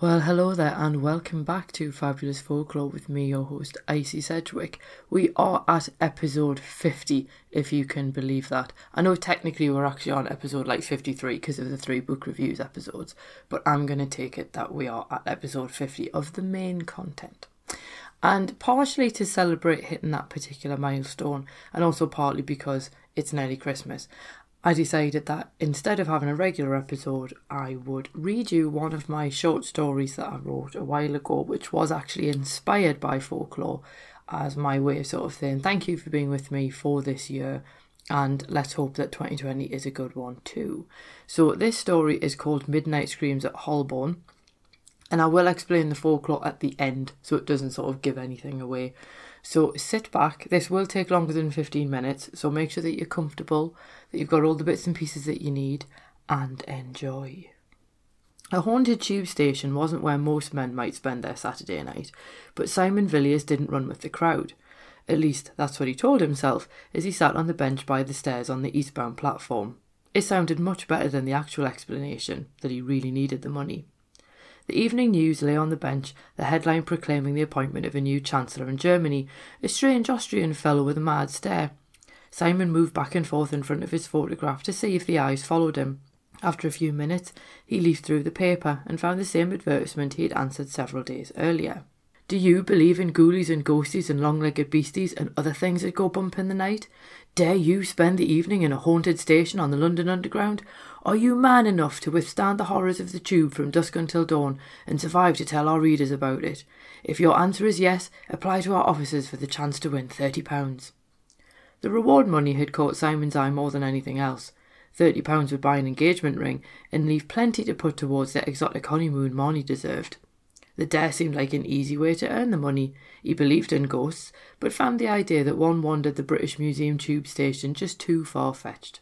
Well, hello there, and welcome back to Fabulous Folklore with me, your host, Icy Sedgwick. We are at episode 50, if you can believe that. I know technically we're actually on episode like 53 because of the three book reviews episodes, but I'm going to take it that we are at episode 50 of the main content. And partially to celebrate hitting that particular milestone, and also partly because it's nearly Christmas, I decided that instead of having a regular episode, I would read you one of my short stories that I wrote a while ago, which was actually inspired by folklore as my way of sort of saying thank you for being with me for this year. And let's hope that 2020 is a good one too. So, this story is called Midnight Screams at Holborn, and I will explain the folklore at the end so it doesn't sort of give anything away. So sit back. This will take longer than 15 minutes, so make sure that you're comfortable, that you've got all the bits and pieces that you need, and enjoy. A haunted tube station wasn't where most men might spend their Saturday night, but Simon Villiers didn't run with the crowd. At least that's what he told himself as he sat on the bench by the stairs on the eastbound platform. It sounded much better than the actual explanation that he really needed the money. The evening news lay on the bench, the headline proclaiming the appointment of a new Chancellor in Germany, a strange Austrian fellow with a mad stare. Simon moved back and forth in front of his photograph to see if the eyes followed him. After a few minutes, he leafed through the paper and found the same advertisement he had answered several days earlier. Do you believe in ghoulies and ghosties and long legged beasties and other things that go bump in the night? Dare you spend the evening in a haunted station on the London Underground? Are you man enough to withstand the horrors of the tube from dusk until dawn and survive to tell our readers about it? If your answer is yes, apply to our offices for the chance to win £30. The reward money had caught Simon's eye more than anything else. £30 would buy an engagement ring and leave plenty to put towards the exotic honeymoon Marnie deserved. The dare seemed like an easy way to earn the money. He believed in ghosts, but found the idea that one wandered the British Museum tube station just too far fetched.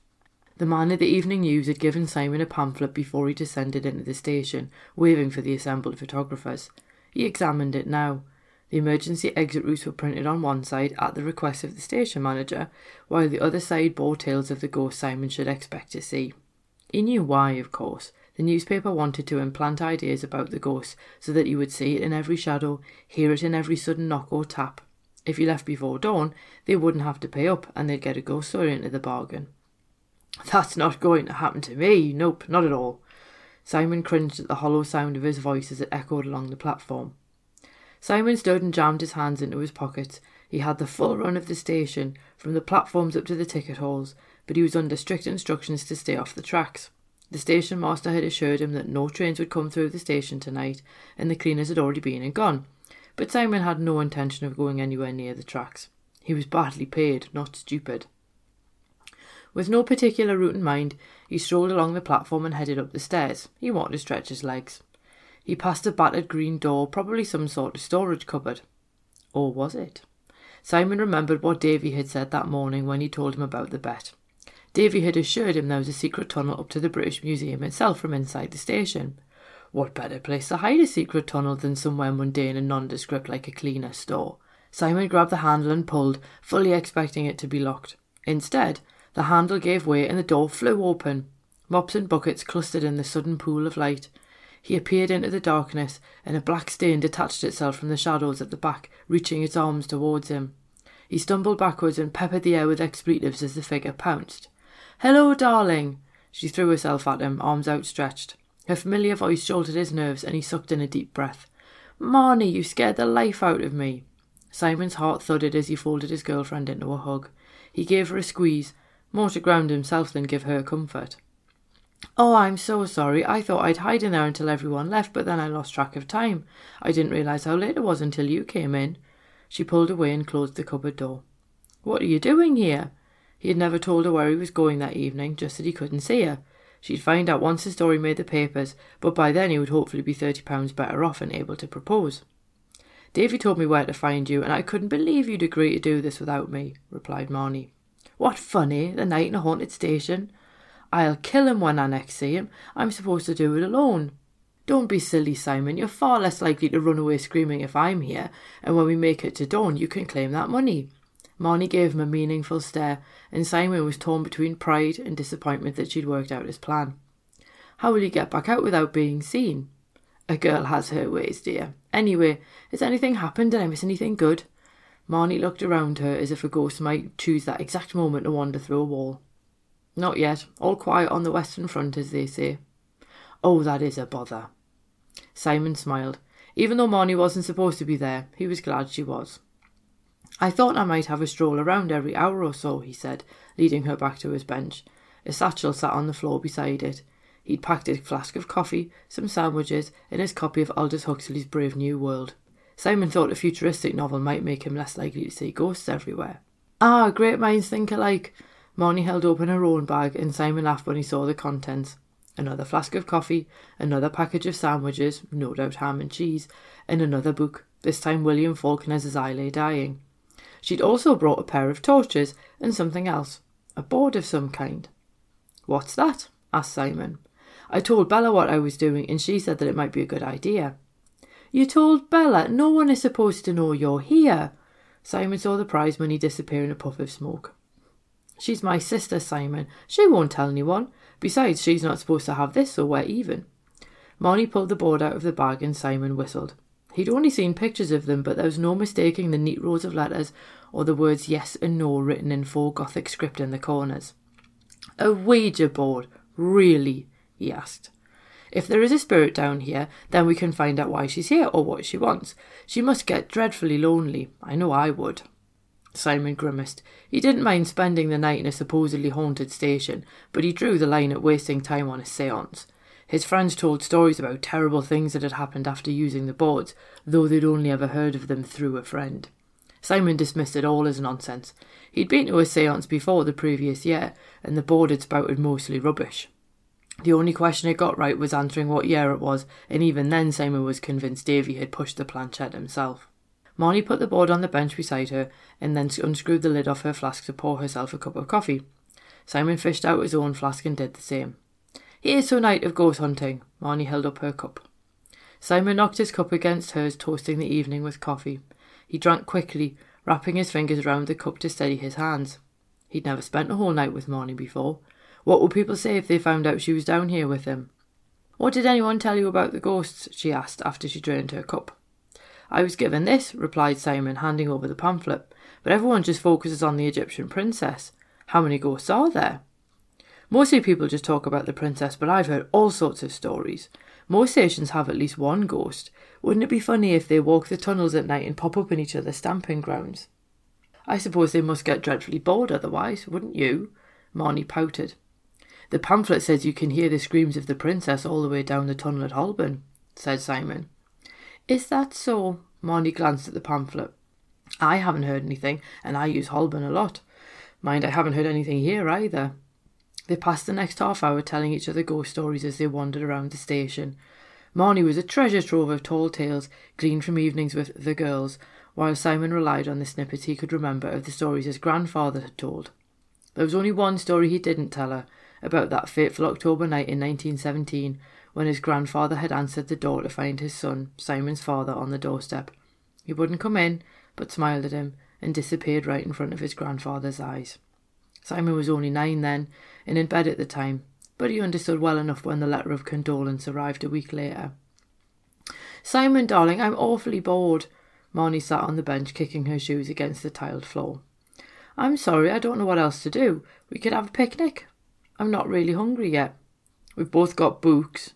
The man at the evening news had given Simon a pamphlet before he descended into the station, waving for the assembled photographers. He examined it now. The emergency exit routes were printed on one side at the request of the station manager, while the other side bore tales of the ghost Simon should expect to see. He knew why, of course. The newspaper wanted to implant ideas about the ghost so that you would see it in every shadow, hear it in every sudden knock or tap. If you left before dawn, they wouldn't have to pay up and they'd get a ghost story into the bargain. That's not going to happen to me. Nope, not at all. Simon cringed at the hollow sound of his voice as it echoed along the platform. Simon stood and jammed his hands into his pockets. He had the full run of the station, from the platforms up to the ticket halls, but he was under strict instructions to stay off the tracks. The station master had assured him that no trains would come through the station tonight, and the cleaners had already been and gone. But Simon had no intention of going anywhere near the tracks. He was badly paid, not stupid. With no particular route in mind, he strolled along the platform and headed up the stairs. He wanted to stretch his legs. He passed a battered green door, probably some sort of storage cupboard. Or was it? Simon remembered what Davy had said that morning when he told him about the bet. Davy had assured him there was a secret tunnel up to the British Museum itself from inside the station. What better place to hide a secret tunnel than somewhere mundane and nondescript like a cleaner store? Simon grabbed the handle and pulled, fully expecting it to be locked. Instead, the handle gave way and the door flew open. Mops and buckets clustered in the sudden pool of light. He appeared into the darkness, and a black stain detached itself from the shadows at the back, reaching its arms towards him. He stumbled backwards and peppered the air with expletives as the figure pounced. Hello, darling! She threw herself at him, arms outstretched. Her familiar voice jolted his nerves, and he sucked in a deep breath. Marnie, you scared the life out of me. Simon's heart thudded as he folded his girlfriend into a hug. He gave her a squeeze, more to ground himself than give her comfort. Oh, I'm so sorry. I thought I'd hide in there until everyone left, but then I lost track of time. I didn't realise how late it was until you came in. She pulled away and closed the cupboard door. What are you doing here? He had never told her where he was going that evening, just that he couldn't see her. She'd find out once the story made the papers, but by then he would hopefully be thirty pounds better off and able to propose. Davy told me where to find you, and I couldn't believe you'd agree to do this without me, replied Marnie. What funny, the night in a haunted station. I'll kill him when I next see him. I'm supposed to do it alone. Don't be silly, Simon. You're far less likely to run away screaming if I'm here, and when we make it to dawn, you can claim that money. Marnie gave him a meaningful stare, and Simon was torn between pride and disappointment that she'd worked out his plan. How will you get back out without being seen? A girl has her ways, dear. Anyway, has anything happened? Did I miss anything good? Marnie looked around her as if a ghost might choose that exact moment to wander through a wall. Not yet. All quiet on the western front, as they say. Oh, that is a bother. Simon smiled. Even though Marnie wasn't supposed to be there, he was glad she was. I thought I might have a stroll around every hour or so, he said, leading her back to his bench. A satchel sat on the floor beside it. He'd packed a flask of coffee, some sandwiches, and his copy of Aldous Huxley's Brave New World. Simon thought a futuristic novel might make him less likely to see ghosts everywhere. Ah, great minds think alike. Marnie held open her own bag, and Simon laughed when he saw the contents. Another flask of coffee, another package of sandwiches, no doubt ham and cheese, and another book, this time William Faulkner's As I Lay Dying. She'd also brought a pair of torches and something else, a board of some kind. What's that? asked Simon. I told Bella what I was doing, and she said that it might be a good idea. You told Bella no one is supposed to know you're here. Simon saw the prize money disappear in a puff of smoke. She's my sister, Simon. She won't tell anyone. Besides, she's not supposed to have this, so we're even. Marnie pulled the board out of the bag and Simon whistled. He'd only seen pictures of them, but there was no mistaking the neat rows of letters or the words yes and no written in full Gothic script in the corners. A Ouija board, really? he asked. If there is a spirit down here, then we can find out why she's here or what she wants. She must get dreadfully lonely. I know I would. Simon grimaced. He didn't mind spending the night in a supposedly haunted station, but he drew the line at wasting time on a seance. His friends told stories about terrible things that had happened after using the boards, though they'd only ever heard of them through a friend. Simon dismissed it all as nonsense. He'd been to a seance before the previous year, and the board had spouted mostly rubbish. The only question it got right was answering what year it was, and even then Simon was convinced Davy had pushed the planchette himself. Marnie put the board on the bench beside her, and then unscrewed the lid off her flask to pour herself a cup of coffee. Simon fished out his own flask and did the same. Here's to a night of ghost hunting. Marnie held up her cup. Simon knocked his cup against hers, toasting the evening with coffee. He drank quickly, wrapping his fingers round the cup to steady his hands. He'd never spent a whole night with Marnie before, what would people say if they found out she was down here with him? What did anyone tell you about the ghosts? she asked after she drained her cup. I was given this, replied Simon, handing over the pamphlet, but everyone just focuses on the Egyptian princess. How many ghosts are there? Mostly people just talk about the princess, but I've heard all sorts of stories. Most stations have at least one ghost. Wouldn't it be funny if they walk the tunnels at night and pop up in each other's stamping grounds? I suppose they must get dreadfully bored otherwise, wouldn't you? Marnie pouted. The pamphlet says you can hear the screams of the princess all the way down the tunnel at Holborn, said Simon. Is that so? Marnie glanced at the pamphlet. I haven't heard anything, and I use Holborn a lot. Mind, I haven't heard anything here either. They passed the next half hour telling each other ghost stories as they wandered around the station. Marnie was a treasure trove of tall tales gleaned from evenings with the girls, while Simon relied on the snippets he could remember of the stories his grandfather had told. There was only one story he didn't tell her, about that fateful October night in 1917 when his grandfather had answered the door to find his son, Simon's father, on the doorstep. He wouldn't come in, but smiled at him and disappeared right in front of his grandfather's eyes. Simon was only nine then, and in bed at the time, but he understood well enough when the letter of condolence arrived a week later. Simon, darling, I'm awfully bored. Marnie sat on the bench, kicking her shoes against the tiled floor. I'm sorry, I don't know what else to do. We could have a picnic. I'm not really hungry yet. We've both got books.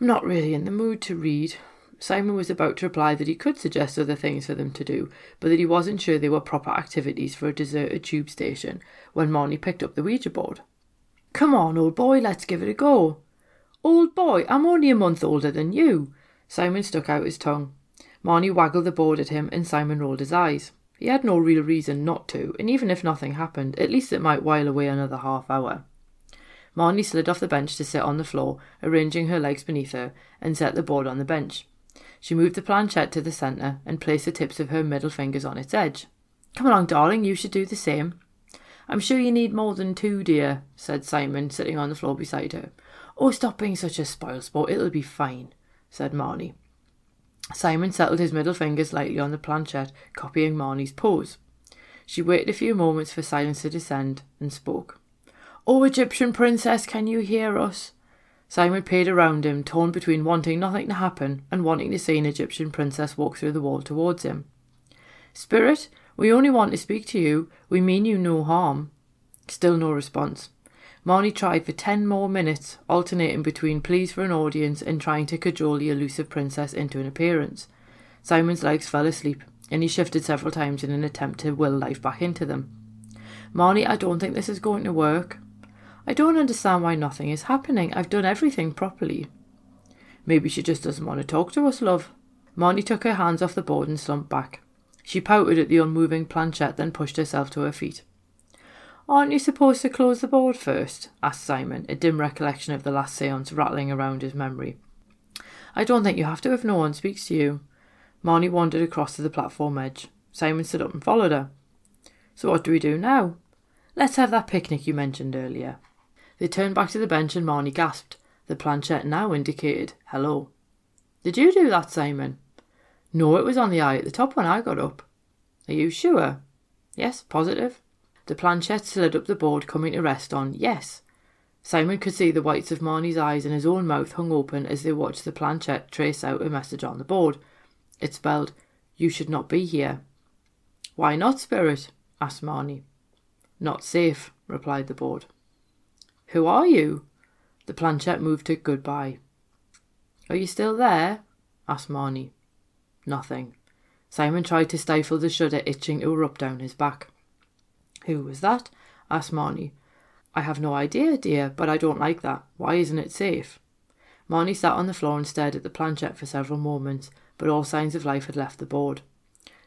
I'm not really in the mood to read. Simon was about to reply that he could suggest other things for them to do, but that he wasn't sure they were proper activities for a deserted tube station when Marnie picked up the Ouija board. Come on, old boy, let's give it a go. Old boy, I'm only a month older than you. Simon stuck out his tongue. Marnie waggled the board at him, and Simon rolled his eyes. He had no real reason not to, and even if nothing happened, at least it might while away another half hour. Marnie slid off the bench to sit on the floor, arranging her legs beneath her, and set the board on the bench. She moved the planchette to the centre and placed the tips of her middle fingers on its edge. Come along, darling, you should do the same. I'm sure you need more than two, dear, said Simon, sitting on the floor beside her. Oh, stop being such a spoil sport, it'll be fine, said Marnie. Simon settled his middle fingers lightly on the planchette, copying Marnie's pose. She waited a few moments for silence to descend and spoke. Oh, Egyptian princess, can you hear us? Simon peered around him, torn between wanting nothing to happen and wanting to see an Egyptian princess walk through the wall towards him. Spirit, we only want to speak to you. We mean you no harm. Still no response. Marnie tried for ten more minutes, alternating between pleas for an audience and trying to cajole the elusive princess into an appearance. Simon's legs fell asleep, and he shifted several times in an attempt to will life back into them. Marnie, I don't think this is going to work. I don't understand why nothing is happening. I've done everything properly. Maybe she just doesn't want to talk to us, love. Marnie took her hands off the board and slumped back. She pouted at the unmoving planchette, then pushed herself to her feet. Aren't you supposed to close the board first? asked Simon, a dim recollection of the last seance rattling around his memory. I don't think you have to if no one speaks to you. Marnie wandered across to the platform edge. Simon stood up and followed her. So what do we do now? Let's have that picnic you mentioned earlier. They turned back to the bench and Marnie gasped. The planchette now indicated hello. Did you do that, Simon? No, it was on the eye at the top when I got up. Are you sure? Yes, positive. The planchette slid up the board, coming to rest on yes. Simon could see the whites of Marnie's eyes and his own mouth hung open as they watched the planchette trace out a message on the board. It spelled, You should not be here. Why not, Spirit? asked Marnie. Not safe, replied the board. Who are you? The planchette moved to goodbye. Are you still there? asked Marnie. Nothing. Simon tried to stifle the shudder itching to erupt down his back. Who was that? asked Marnie. I have no idea, dear, but I don't like that. Why isn't it safe? Marnie sat on the floor and stared at the planchette for several moments, but all signs of life had left the board.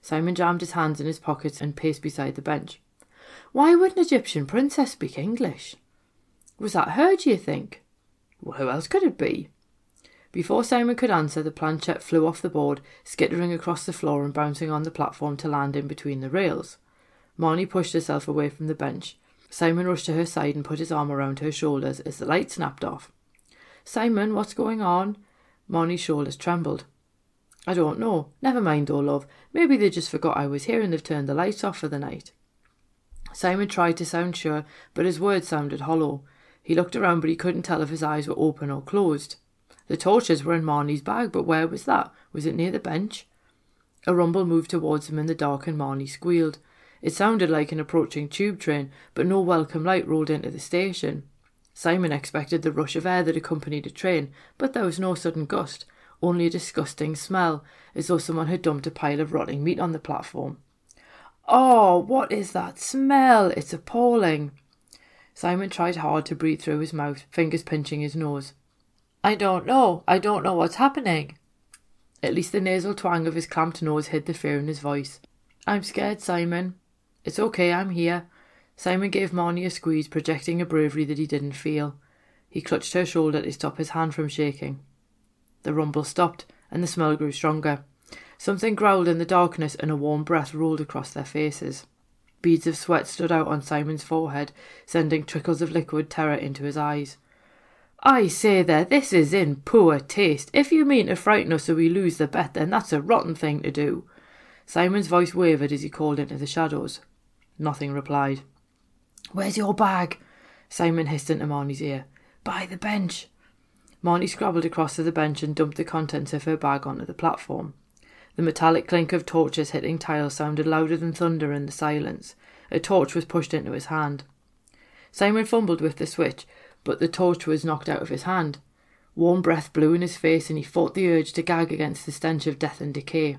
Simon jammed his hands in his pockets and paced beside the bench. Why would an Egyptian princess speak English? Was that her, do you think? Well, who else could it be? Before Simon could answer, the planchette flew off the board, skittering across the floor and bouncing on the platform to land in between the rails. Marnie pushed herself away from the bench. Simon rushed to her side and put his arm around her shoulders as the light snapped off. Simon, what's going on? Marnie's shoulders trembled. I don't know. Never mind, though, love. Maybe they just forgot I was here and they've turned the lights off for the night. Simon tried to sound sure, but his words sounded hollow. He looked around, but he couldn't tell if his eyes were open or closed. The torches were in Marnie's bag, but where was that? Was it near the bench? A rumble moved towards him in the dark, and Marnie squealed. It sounded like an approaching tube train, but no welcome light rolled into the station. Simon expected the rush of air that accompanied a train, but there was no sudden gust, only a disgusting smell, as though someone had dumped a pile of rotting meat on the platform. Oh, what is that smell? It's appalling. Simon tried hard to breathe through his mouth, fingers pinching his nose. I don't know. I don't know what's happening. At least the nasal twang of his clamped nose hid the fear in his voice. I'm scared, Simon. It's okay, I'm here. Simon gave Marnie a squeeze, projecting a bravery that he didn't feel. He clutched her shoulder to stop his hand from shaking. The rumble stopped, and the smell grew stronger. Something growled in the darkness, and a warm breath rolled across their faces. Beads of sweat stood out on Simon's forehead, sending trickles of liquid terror into his eyes. I say there, this is in poor taste. If you mean to frighten us so we lose the bet, then that's a rotten thing to do. Simon's voice wavered as he called into the shadows. Nothing replied. Where's your bag? Simon hissed into Marnie's ear. By the bench. Marnie scrabbled across to the bench and dumped the contents of her bag onto the platform. The metallic clink of torches hitting tiles sounded louder than thunder in the silence. A torch was pushed into his hand. Simon fumbled with the switch, but the torch was knocked out of his hand. Warm breath blew in his face, and he fought the urge to gag against the stench of death and decay.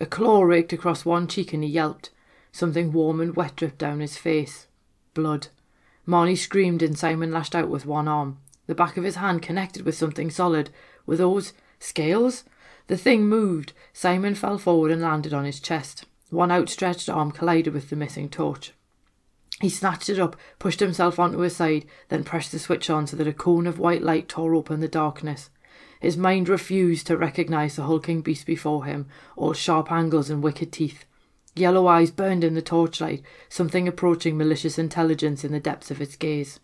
A claw raked across one cheek, and he yelped. Something warm and wet dripped down his face. Blood. Marnie screamed, and Simon lashed out with one arm. The back of his hand connected with something solid. Were those scales? The thing moved. Simon fell forward and landed on his chest. One outstretched arm collided with the missing torch. He snatched it up, pushed himself onto his side, then pressed the switch on so that a cone of white light tore open the darkness. His mind refused to recognise the hulking beast before him, all sharp angles and wicked teeth. Yellow eyes burned in the torchlight, something approaching malicious intelligence in the depths of its gaze.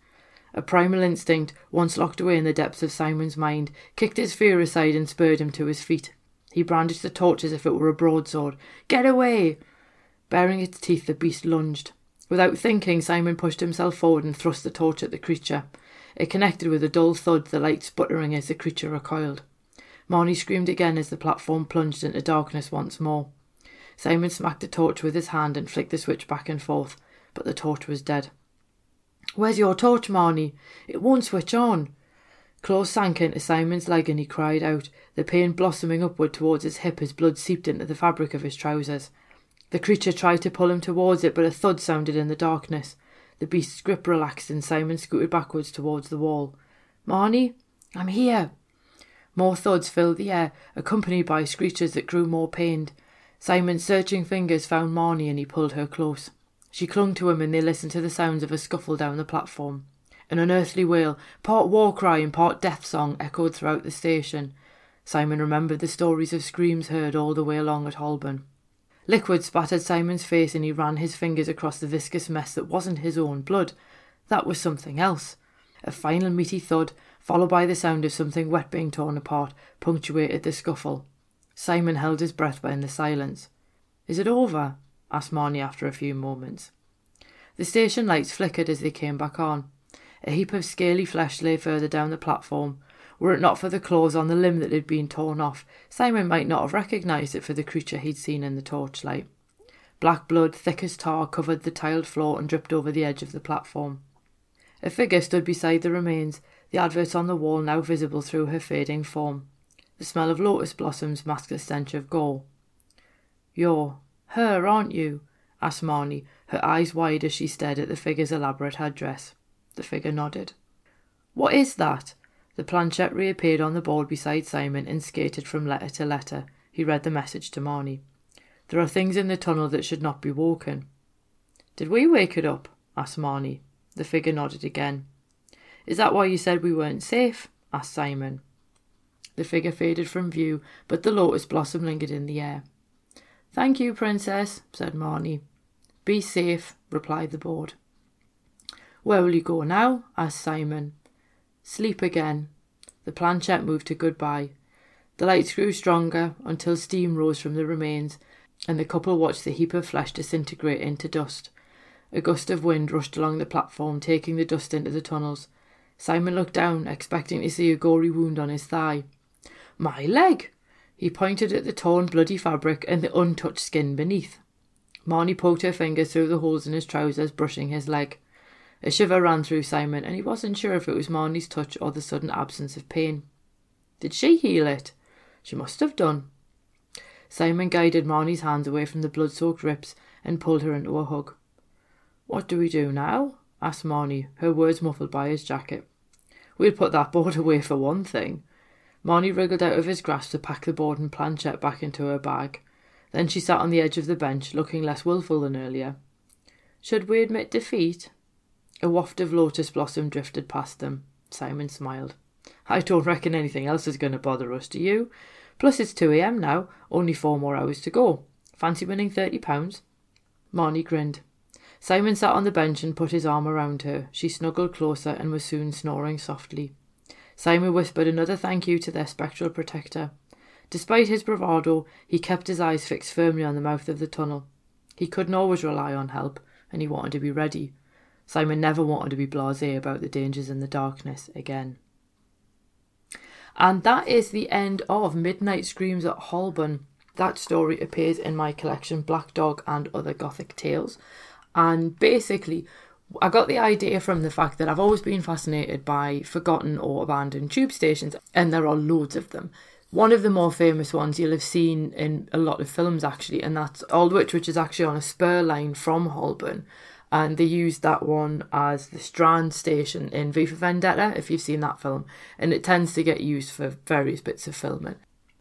A primal instinct, once locked away in the depths of Simon's mind, kicked his fear aside and spurred him to his feet. He brandished the torch as if it were a broadsword. Get away! Baring its teeth, the beast lunged. Without thinking, Simon pushed himself forward and thrust the torch at the creature. It connected with a dull thud, the light sputtering as the creature recoiled. Marnie screamed again as the platform plunged into darkness once more. Simon smacked the torch with his hand and flicked the switch back and forth, but the torch was dead. Where's your torch, Marnie? It won't switch on. Claws sank into Simon's leg and he cried out, the pain blossoming upward towards his hip as blood seeped into the fabric of his trousers. The creature tried to pull him towards it, but a thud sounded in the darkness. The beast's grip relaxed and Simon scooted backwards towards the wall. Marnie, I'm here. More thuds filled the air, accompanied by screeches that grew more pained. Simon's searching fingers found Marnie and he pulled her close. She clung to him and they listened to the sounds of a scuffle down the platform. An unearthly wail, part war cry and part death song, echoed throughout the station. Simon remembered the stories of screams heard all the way along at Holborn. Liquid spattered Simon's face and he ran his fingers across the viscous mess that wasn't his own blood. That was something else. A final meaty thud, followed by the sound of something wet being torn apart, punctuated the scuffle. Simon held his breath in the silence. Is it over? Asked Marnie after a few moments. The station lights flickered as they came back on. A heap of scaly flesh lay further down the platform. Were it not for the claws on the limb that had been torn off, Simon might not have recognised it for the creature he'd seen in the torchlight. Black blood, thick as tar, covered the tiled floor and dripped over the edge of the platform. A figure stood beside the remains, the advert on the wall now visible through her fading form. The smell of lotus blossoms masked the stench of gore. You're her, aren't you? asked Marnie, her eyes wide as she stared at the figure's elaborate headdress. The figure nodded. What is that? The planchette reappeared on the board beside Simon and skated from letter to letter. He read the message to Marnie. There are things in the tunnel that should not be woken. Did we wake it up? asked Marnie. The figure nodded again. Is that why you said we weren't safe? asked Simon. The figure faded from view, but the lotus blossom lingered in the air. Thank you, Princess, said Marnie. Be safe, replied the board. Where will you go now? asked Simon. Sleep again. The planchette moved to goodbye. The lights grew stronger until steam rose from the remains, and the couple watched the heap of flesh disintegrate into dust. A gust of wind rushed along the platform, taking the dust into the tunnels. Simon looked down, expecting to see a gory wound on his thigh. My leg! He pointed at the torn, bloody fabric and the untouched skin beneath. Marnie poked her fingers through the holes in his trousers, brushing his leg. A shiver ran through Simon, and he wasn't sure if it was Marnie's touch or the sudden absence of pain. Did she heal it? She must have done. Simon guided Marnie's hands away from the blood soaked rips and pulled her into a hug. What do we do now? asked Marnie, her words muffled by his jacket. We'll put that board away for one thing. Marnie wriggled out of his grasp to pack the board and planchette back into her bag. Then she sat on the edge of the bench, looking less wilful than earlier. Should we admit defeat? A waft of lotus blossom drifted past them. Simon smiled. I don't reckon anything else is going to bother us, do you? Plus it's 2 a.m. now, only four more hours to go. Fancy winning £30? Marnie grinned. Simon sat on the bench and put his arm around her. She snuggled closer and was soon snoring softly. Simon whispered another thank you to their spectral protector. Despite his bravado, he kept his eyes fixed firmly on the mouth of the tunnel. He couldn't always rely on help, and he wanted to be ready. Simon never wanted to be blasé about the dangers in the darkness again. And that is the end of Midnight Screams at Holborn. That story appears in my collection Black Dog and Other Gothic Tales. And basically, I got the idea from the fact that I've always been fascinated by forgotten or abandoned tube stations, and there are loads of them. One of the more famous ones you'll have seen in a lot of films, actually, and that's Aldwych, which is actually on a spur line from Holborn and they used that one as the Strand station in V for Vendetta, if you've seen that film, and it tends to get used for various bits of filming.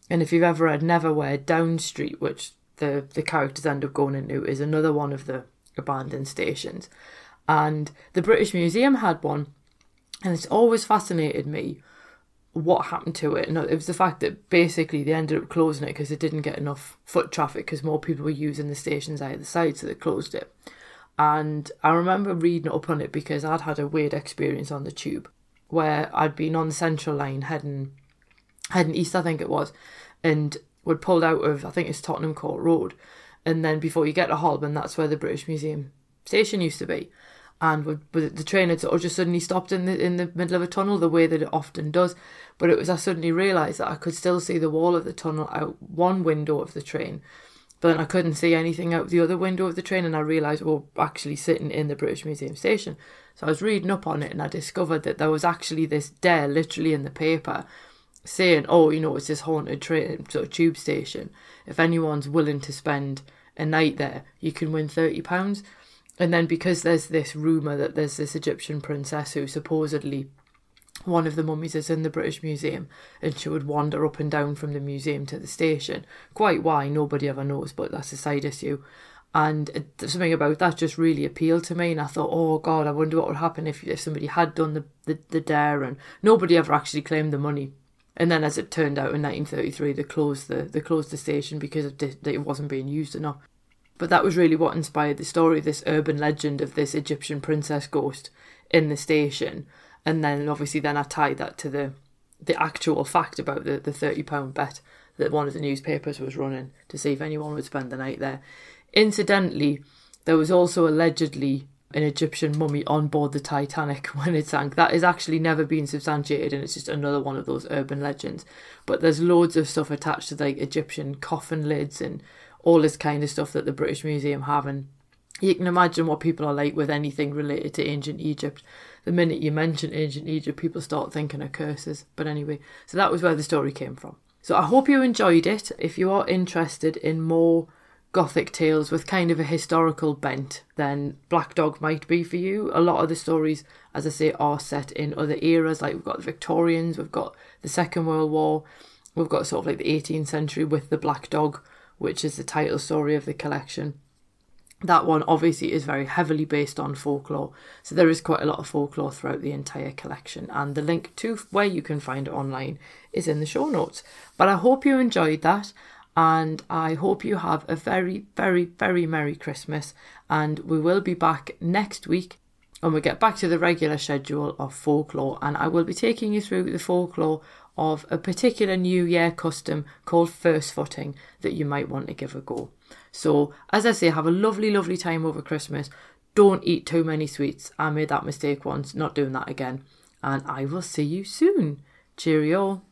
And if you've ever read Neverwhere, Down Street, which the, the characters end up going into, is another one of the abandoned stations. And the British Museum had one, and it's always fascinated me what happened to it. And it was the fact that basically they ended up closing it because it didn't get enough foot traffic because more people were using the stations either side, so they closed it. And I remember reading up on it because I'd had a weird experience on the tube where I'd been on the central line heading heading east, I think it was, and would pulled out of I think it's Tottenham Court Road, and then before you get to Holborn, that's where the British Museum station used to be and the train had sort of just suddenly stopped in the in the middle of a tunnel the way that it often does. But it was I suddenly realised that I could still see the wall of the tunnel out one window of the train, but then I couldn't see anything out the other window of the train, and I realised we are actually sitting in the British Museum station. So I was reading up on it, and I discovered that there was actually this dare literally in the paper saying, "Oh, you know, it's this haunted train sort of tube station. If anyone's willing to spend a night there, you can win thirty pounds." And then because there's this rumor that there's this Egyptian princess who supposedly one of the mummies is in the British Museum and she would wander up and down from the museum to the station. Quite why, nobody ever knows, but that's a side issue. And something about that just really appealed to me, and I thought, oh God, I wonder what would happen if, if somebody had done the, the, the dare, and nobody ever actually claimed the money. And then, as it turned out, in 1933, they closed the they closed the station because it, it wasn't being used enough. But that was really what inspired the story, this urban legend of this Egyptian princess ghost in the station. And then obviously then I tied that to the the actual fact about the, the thirty pound bet that one of the newspapers was running to see if anyone would spend the night there. Incidentally, there was also allegedly an Egyptian mummy on board the Titanic when it sank. That has actually never been substantiated and it's just another one of those urban legends. But there's loads of stuff attached to like Egyptian coffin lids and all this kind of stuff that the British Museum have. And you can imagine what people are like with anything related to ancient Egypt. The minute you mention ancient Egypt, people start thinking of curses. But anyway, so that was where the story came from. So I hope you enjoyed it. If you are interested in more gothic tales with kind of a historical bent, then Black Dog might be for you. A lot of the stories, as I say, are set in other eras. Like we've got the Victorians, we've got the Second World War, we've got sort of like the 18th century with the Black Dog which is the title story of the collection. That one obviously is very heavily based on folklore, so there is quite a lot of folklore throughout the entire collection, and the link to where you can find it online is in the show notes. But I hope you enjoyed that, and I hope you have a very, very, very Merry Christmas, and we will be back next week and we get back to the regular schedule of folklore, and I will be taking you through the folklore of a particular New Year custom called first footing that you might want to give a go. So, as I say, have a lovely, lovely time over Christmas. Don't eat too many sweets. I made that mistake once, not doing that again. And I will see you soon. Cheerio.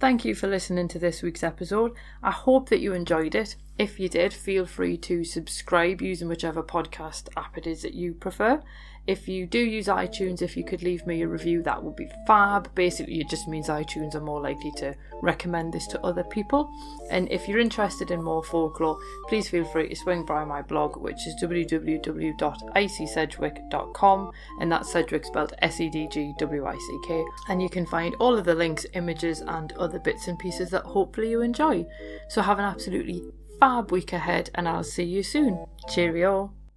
Thank you for listening to this week's episode. I hope that you enjoyed it. If you did, feel free to subscribe using whichever podcast app it is that you prefer. If you do use iTunes, if you could leave me a review, that would be fab. Basically, it just means iTunes are more likely to recommend this to other people. And if you're interested in more folklore, please feel free to swing by my blog, which is www.icysedgwick.com, and that's Sedgwick spelled S E D G W I C K. And you can find all of the links, images, and other bits and pieces that hopefully you enjoy. So have an absolutely fab week ahead, and I'll see you soon. Cheerio.